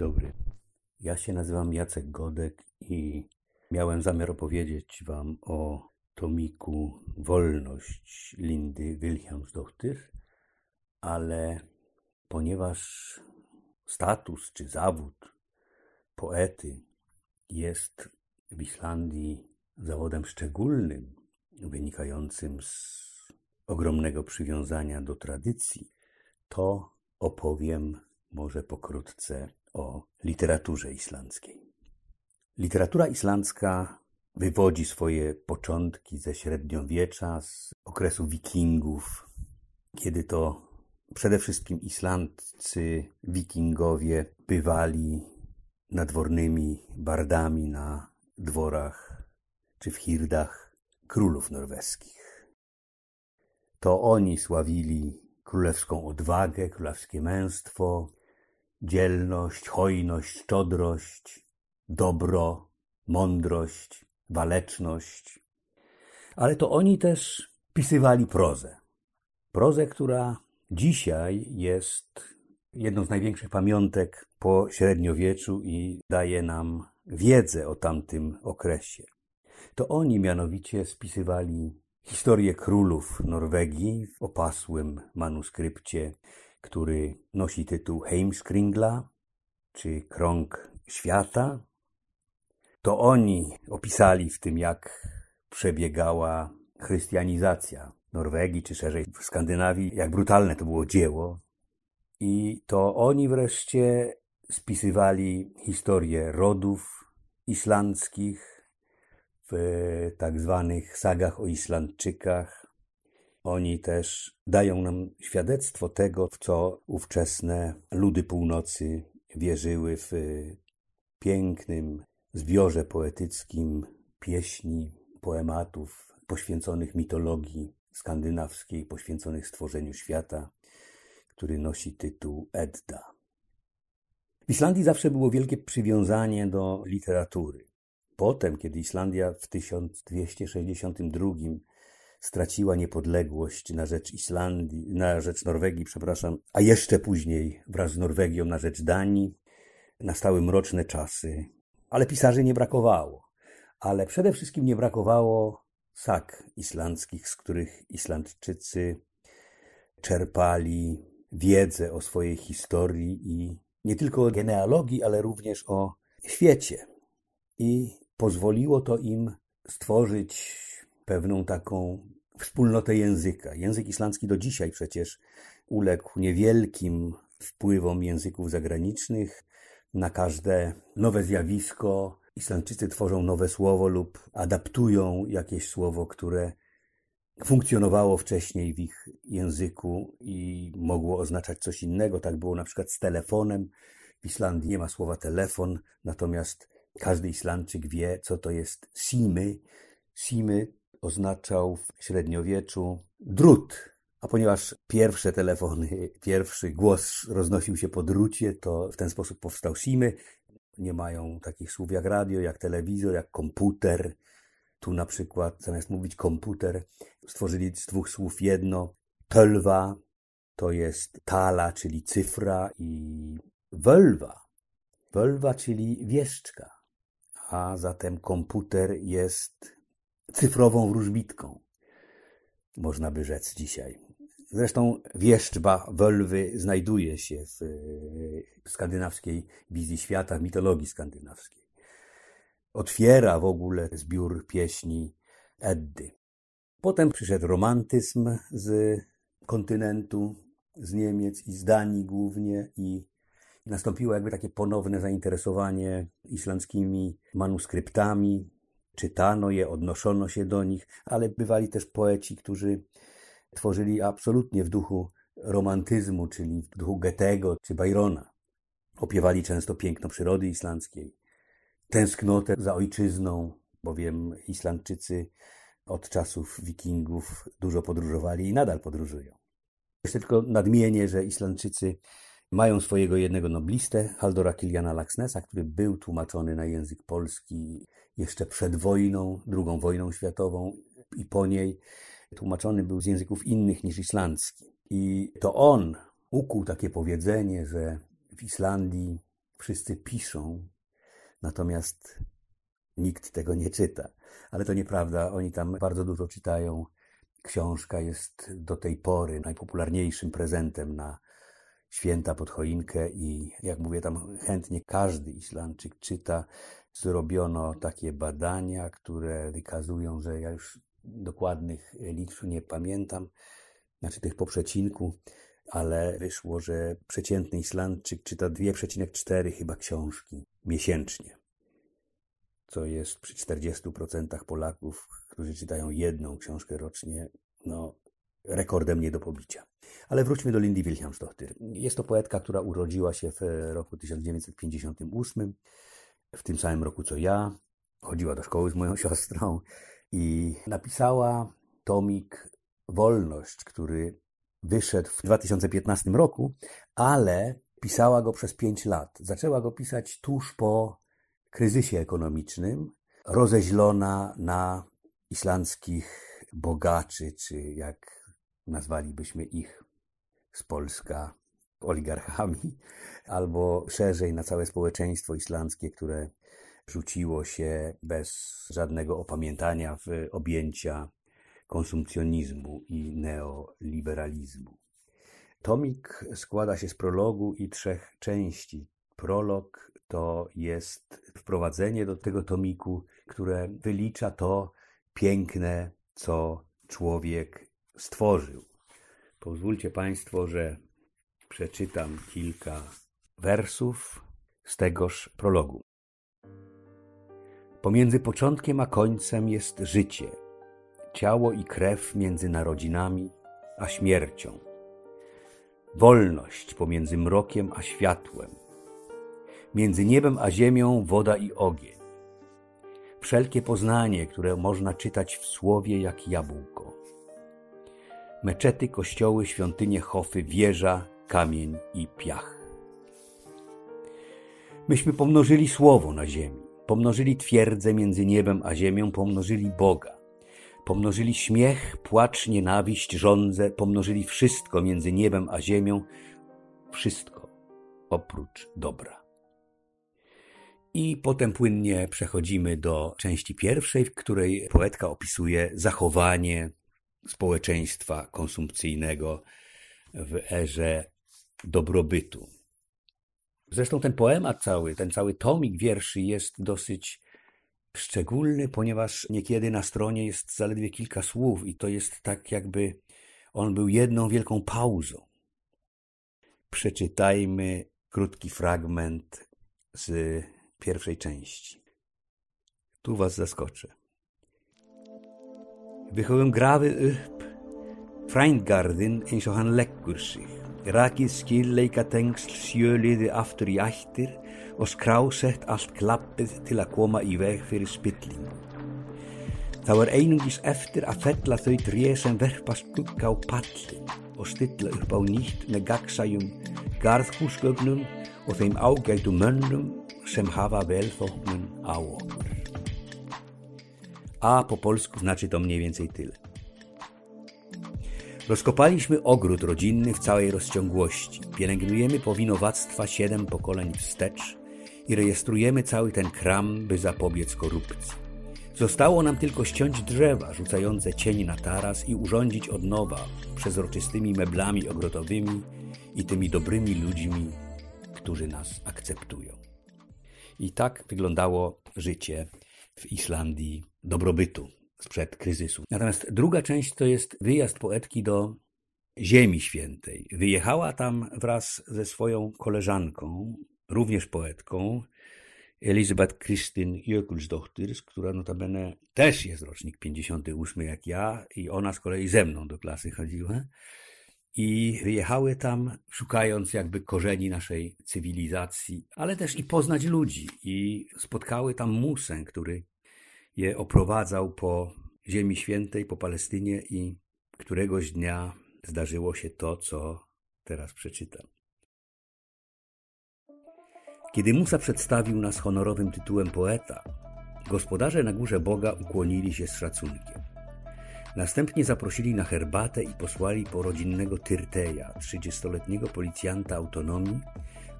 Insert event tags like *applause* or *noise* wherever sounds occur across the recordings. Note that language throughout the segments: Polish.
Dobry. Ja się nazywam Jacek Godek i miałem zamiar opowiedzieć Wam o tomiku Wolność Lindy Wilhelmsdochter, ale ponieważ status czy zawód poety jest w Islandii zawodem szczególnym, wynikającym z ogromnego przywiązania do tradycji, to opowiem może pokrótce o literaturze islandzkiej. Literatura islandzka wywodzi swoje początki ze średniowiecza, z okresu wikingów, kiedy to przede wszystkim islandzcy wikingowie bywali nadwornymi bardami na dworach czy w hirdach królów norweskich. To oni sławili królewską odwagę, królewskie męstwo, dzielność, hojność, szczodrość, dobro, mądrość, waleczność. Ale to oni też pisywali prozę. Prozę, która dzisiaj jest jedną z największych pamiątek po średniowieczu i daje nam wiedzę o tamtym okresie. To oni mianowicie spisywali historię królów Norwegii w opasłym manuskrypcie który nosi tytuł Heimskringla, czy Krąg Świata. To oni opisali w tym, jak przebiegała chrystianizacja Norwegii, czy szerzej w Skandynawii, jak brutalne to było dzieło. I to oni wreszcie spisywali historię rodów islandzkich w tak zwanych sagach o Islandczykach, oni też dają nam świadectwo tego, w co ówczesne ludy północy wierzyły w pięknym zbiorze poetyckim pieśni, poematów poświęconych mitologii skandynawskiej, poświęconych stworzeniu świata, który nosi tytuł Edda. W Islandii zawsze było wielkie przywiązanie do literatury. Potem, kiedy Islandia w 1262 straciła niepodległość na rzecz Islandii, na rzecz Norwegii, przepraszam, a jeszcze później wraz z Norwegią na rzecz Danii. Nastały mroczne czasy, ale pisarzy nie brakowało. Ale przede wszystkim nie brakowało sak islandzkich, z których Islandczycy czerpali wiedzę o swojej historii i nie tylko o genealogii, ale również o świecie. I pozwoliło to im stworzyć pewną taką wspólnotę języka. Język islandzki do dzisiaj przecież uległ niewielkim wpływom języków zagranicznych. Na każde nowe zjawisko Islandczycy tworzą nowe słowo lub adaptują jakieś słowo, które funkcjonowało wcześniej w ich języku i mogło oznaczać coś innego. Tak było na przykład z telefonem. W Islandii nie ma słowa telefon, natomiast każdy Islandczyk wie, co to jest simy. Simy oznaczał w średniowieczu drut. A ponieważ pierwsze telefony, pierwszy głos roznosił się po drucie, to w ten sposób powstał SIMy. Nie mają takich słów jak radio, jak telewizor, jak komputer. Tu na przykład zamiast mówić komputer, stworzyli z dwóch słów jedno. Tölwa to jest tala, czyli cyfra i wölwa. Wölwa, czyli wieszczka. A zatem komputer jest cyfrową wróżbitką, można by rzec dzisiaj. Zresztą wieszczba Wölwy znajduje się w skandynawskiej wizji świata, w mitologii skandynawskiej. Otwiera w ogóle zbiór pieśni Eddy. Potem przyszedł romantyzm z kontynentu, z Niemiec i z Danii głównie i nastąpiło jakby takie ponowne zainteresowanie islandzkimi manuskryptami, czytano je, odnoszono się do nich, ale bywali też poeci, którzy tworzyli absolutnie w duchu romantyzmu, czyli w duchu Goethego czy Byrona. Opiewali często piękno przyrody islandzkiej, tęsknotę za ojczyzną, bowiem Islandczycy od czasów wikingów dużo podróżowali i nadal podróżują. Jeszcze tylko nadmienię, że Islandczycy mają swojego jednego noblistę, Haldora Kiliana Laxnesa, który był tłumaczony na język polski jeszcze przed wojną, drugą wojną światową i po niej tłumaczony był z języków innych niż islandzki. I to on ukuł takie powiedzenie, że w Islandii wszyscy piszą, natomiast nikt tego nie czyta. Ale to nieprawda, oni tam bardzo dużo czytają. Książka jest do tej pory najpopularniejszym prezentem na święta pod choinkę i jak mówię, tam chętnie każdy Islandczyk czyta. Zrobiono takie badania, które wykazują, że ja już dokładnych liczb nie pamiętam, znaczy tych po przecinku, ale wyszło, że przeciętny Islandczyk czyta 2,4 chyba książki miesięcznie, co jest przy 40% Polaków, którzy czytają jedną książkę rocznie, no rekordem nie do pobicia. Ale wróćmy do Lindy Wilhelmsdotter. Jest to poetka, która urodziła się w roku 1958, w tym samym roku co ja. Chodziła do szkoły z moją *laughs* siostrą i napisała tomik Wolność, który wyszedł w 2015 roku, ale pisała go przez pięć lat. Zaczęła go pisać tuż po kryzysie ekonomicznym, rozeźlona na islandzkich bogaczy, czy jak nazwalibyśmy ich z Polska oligarchami, *laughs* albo szerzej na całe społeczeństwo islandzkie, które rzuciło się bez żadnego opamiętania w objęcia konsumpcjonizmu i neoliberalizmu. Tomik składa się z prologu i trzech części. Prolog to jest wprowadzenie do tego tomiku, które wylicza to piękne, co człowiek stworzył. Pozwólcie Państwo, że przeczytam kilka wersów z tegoż prologu. Pomiędzy początkiem a końcem jest życie, ciało i krew między narodzinami a śmiercią, wolność pomiędzy mrokiem a światłem, między niebem a ziemią woda i ogień, wszelkie poznanie, które można czytać w słowie jak jabłko. Meczety, kościoły, świątynie, chofy, wieża, kamień i piach. Myśmy pomnożyli słowo na ziemi, pomnożyli twierdzę między niebem a ziemią, pomnożyli Boga. Pomnożyli śmiech, płacz, nienawiść, żądzę, pomnożyli wszystko między niebem a ziemią, wszystko oprócz dobra. I potem płynnie przechodzimy do części pierwszej, w której poetka opisuje zachowanie społeczeństwa konsumpcyjnego w erze dobrobytu. Zresztą ten poemat cały, ten cały tomik wierszy jest dosyć szczególny, ponieważ niekiedy na stronie jest zaledwie kilka słów i to jest tak jakby on był jedną wielką pauzą. Przeczytajmy krótki fragment z pierwszej części. Tu was zaskoczę. Við höfum grafið upp frændgarðinn eins og hann leggur sig, rakið skilleika tengsl sjöliði aftur í ættir og skrásett allt klappið til að koma í veg fyrir spillingu. Þá er einungis eftir að fella þau drið sem verpa skugga á pallin og stilla upp á nýtt með gagsæjum garðhúsgögnum og þeim ágætu mönnum sem hafa velþóknun a okkur. A po polsku znaczy to mniej więcej tyle. Rozkopaliśmy ogród rodzinny w całej rozciągłości. Pielęgnujemy powinowactwa siedem pokoleń wstecz i rejestrujemy cały ten kram, by zapobiec korupcji. Zostało nam tylko ściąć drzewa rzucające cień na taras i urządzić od nowa przezroczystymi meblami ogrodowymi i tymi dobrymi ludźmi, którzy nas akceptują. I tak wyglądało życie w Islandii dobrobytu sprzed kryzysu. Natomiast druga część to jest wyjazd poetki do Ziemi Świętej. Wyjechała tam wraz ze swoją koleżanką, również poetką, Elizabeth Krystyn Jökulsdochtyr, która notabene też jest rocznik 58 jak ja i ona z kolei ze mną do klasy chodziła. i wyjechały tam, szukając jakby korzeni naszej cywilizacji, ale też i poznać ludzi. I spotkały tam Musę, który je oprowadzał po Ziemi Świętej, po Palestynie i któregoś dnia zdarzyło się to, co teraz przeczytam. Kiedy Musa przedstawił nas honorowym tytułem poeta, gospodarze na górze Boga ukłonili się z szacunkiem. Następnie zaprosili na herbatę i posłali po rodzinnego Tyrteja, trzydziestoletniego policjanta autonomii,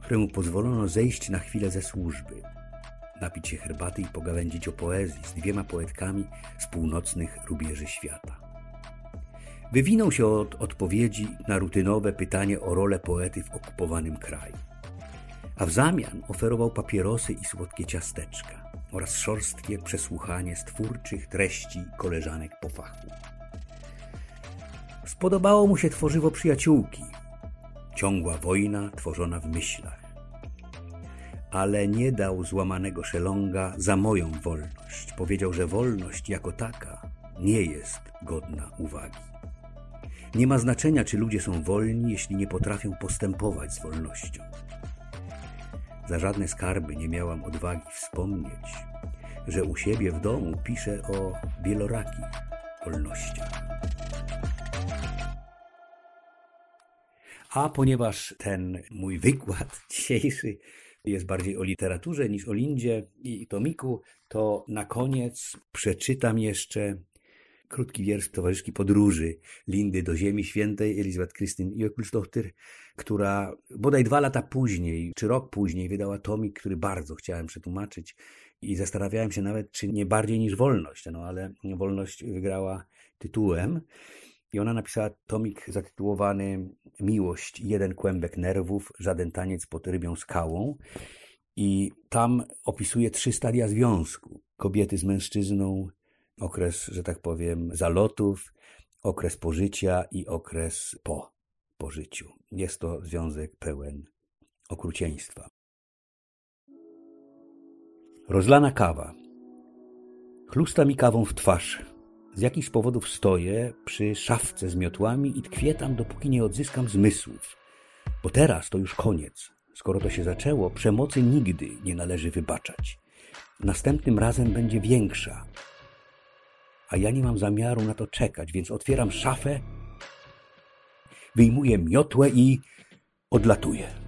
któremu pozwolono zejść na chwilę ze służby, napić się herbaty i pogawędzić o poezji z dwiema poetkami z północnych rubieży świata. Wywinął się od odpowiedzi na rutynowe pytanie o rolę poety w okupowanym kraju, a w zamian oferował papierosy i słodkie ciasteczka oraz szorstkie przesłuchanie stwórczych treści koleżanek po fachu. Spodobało mu się tworzywo przyjaciółki, ciągła wojna tworzona w myślach. Ale nie dał złamanego szelonga za moją wolność. Powiedział, że wolność jako taka nie jest godna uwagi. Nie ma znaczenia, czy ludzie są wolni, jeśli nie potrafią postępować z wolnością. Za żadne skarby nie miałam odwagi wspomnieć, że u siebie w domu piszę o wielorakich wolnościach. A ponieważ ten mój wykład *laughs* dzisiejszy jest bardziej o literaturze niż o Lindzie i Tomiku, to na koniec przeczytam jeszcze krótki wiersz towarzyszki podróży Lindy do Ziemi Świętej, Elizabeth Christine Jökulsdochter, która bodaj dwa lata później, czy rok później wydała tomik, który bardzo chciałem przetłumaczyć i zastanawiałem się nawet, czy nie bardziej niż wolność, no ale wolność wygrała tytułem. I ona napisała tomik zatytułowany Miłość, jeden kłębek nerwów, żaden taniec pod rybią skałą. I tam opisuje trzy stadia związku. Kobiety z mężczyzną, okres, że tak powiem, zalotów, okres pożycia i okres po pożyciu. Jest to związek pełen okrucieństwa. Rozlana kawa. Chlusta mi kawą w twarz. Z jakichś powodów stoję przy szafce z miotłami i tkwię tam, dopóki nie odzyskam zmysłów. Bo teraz to już koniec. Skoro to się zaczęło, przemocy nigdy nie należy wybaczać. Następnym razem będzie większa, a ja nie mam zamiaru na to czekać, więc otwieram szafę, wyjmuję miotłę i odlatuję.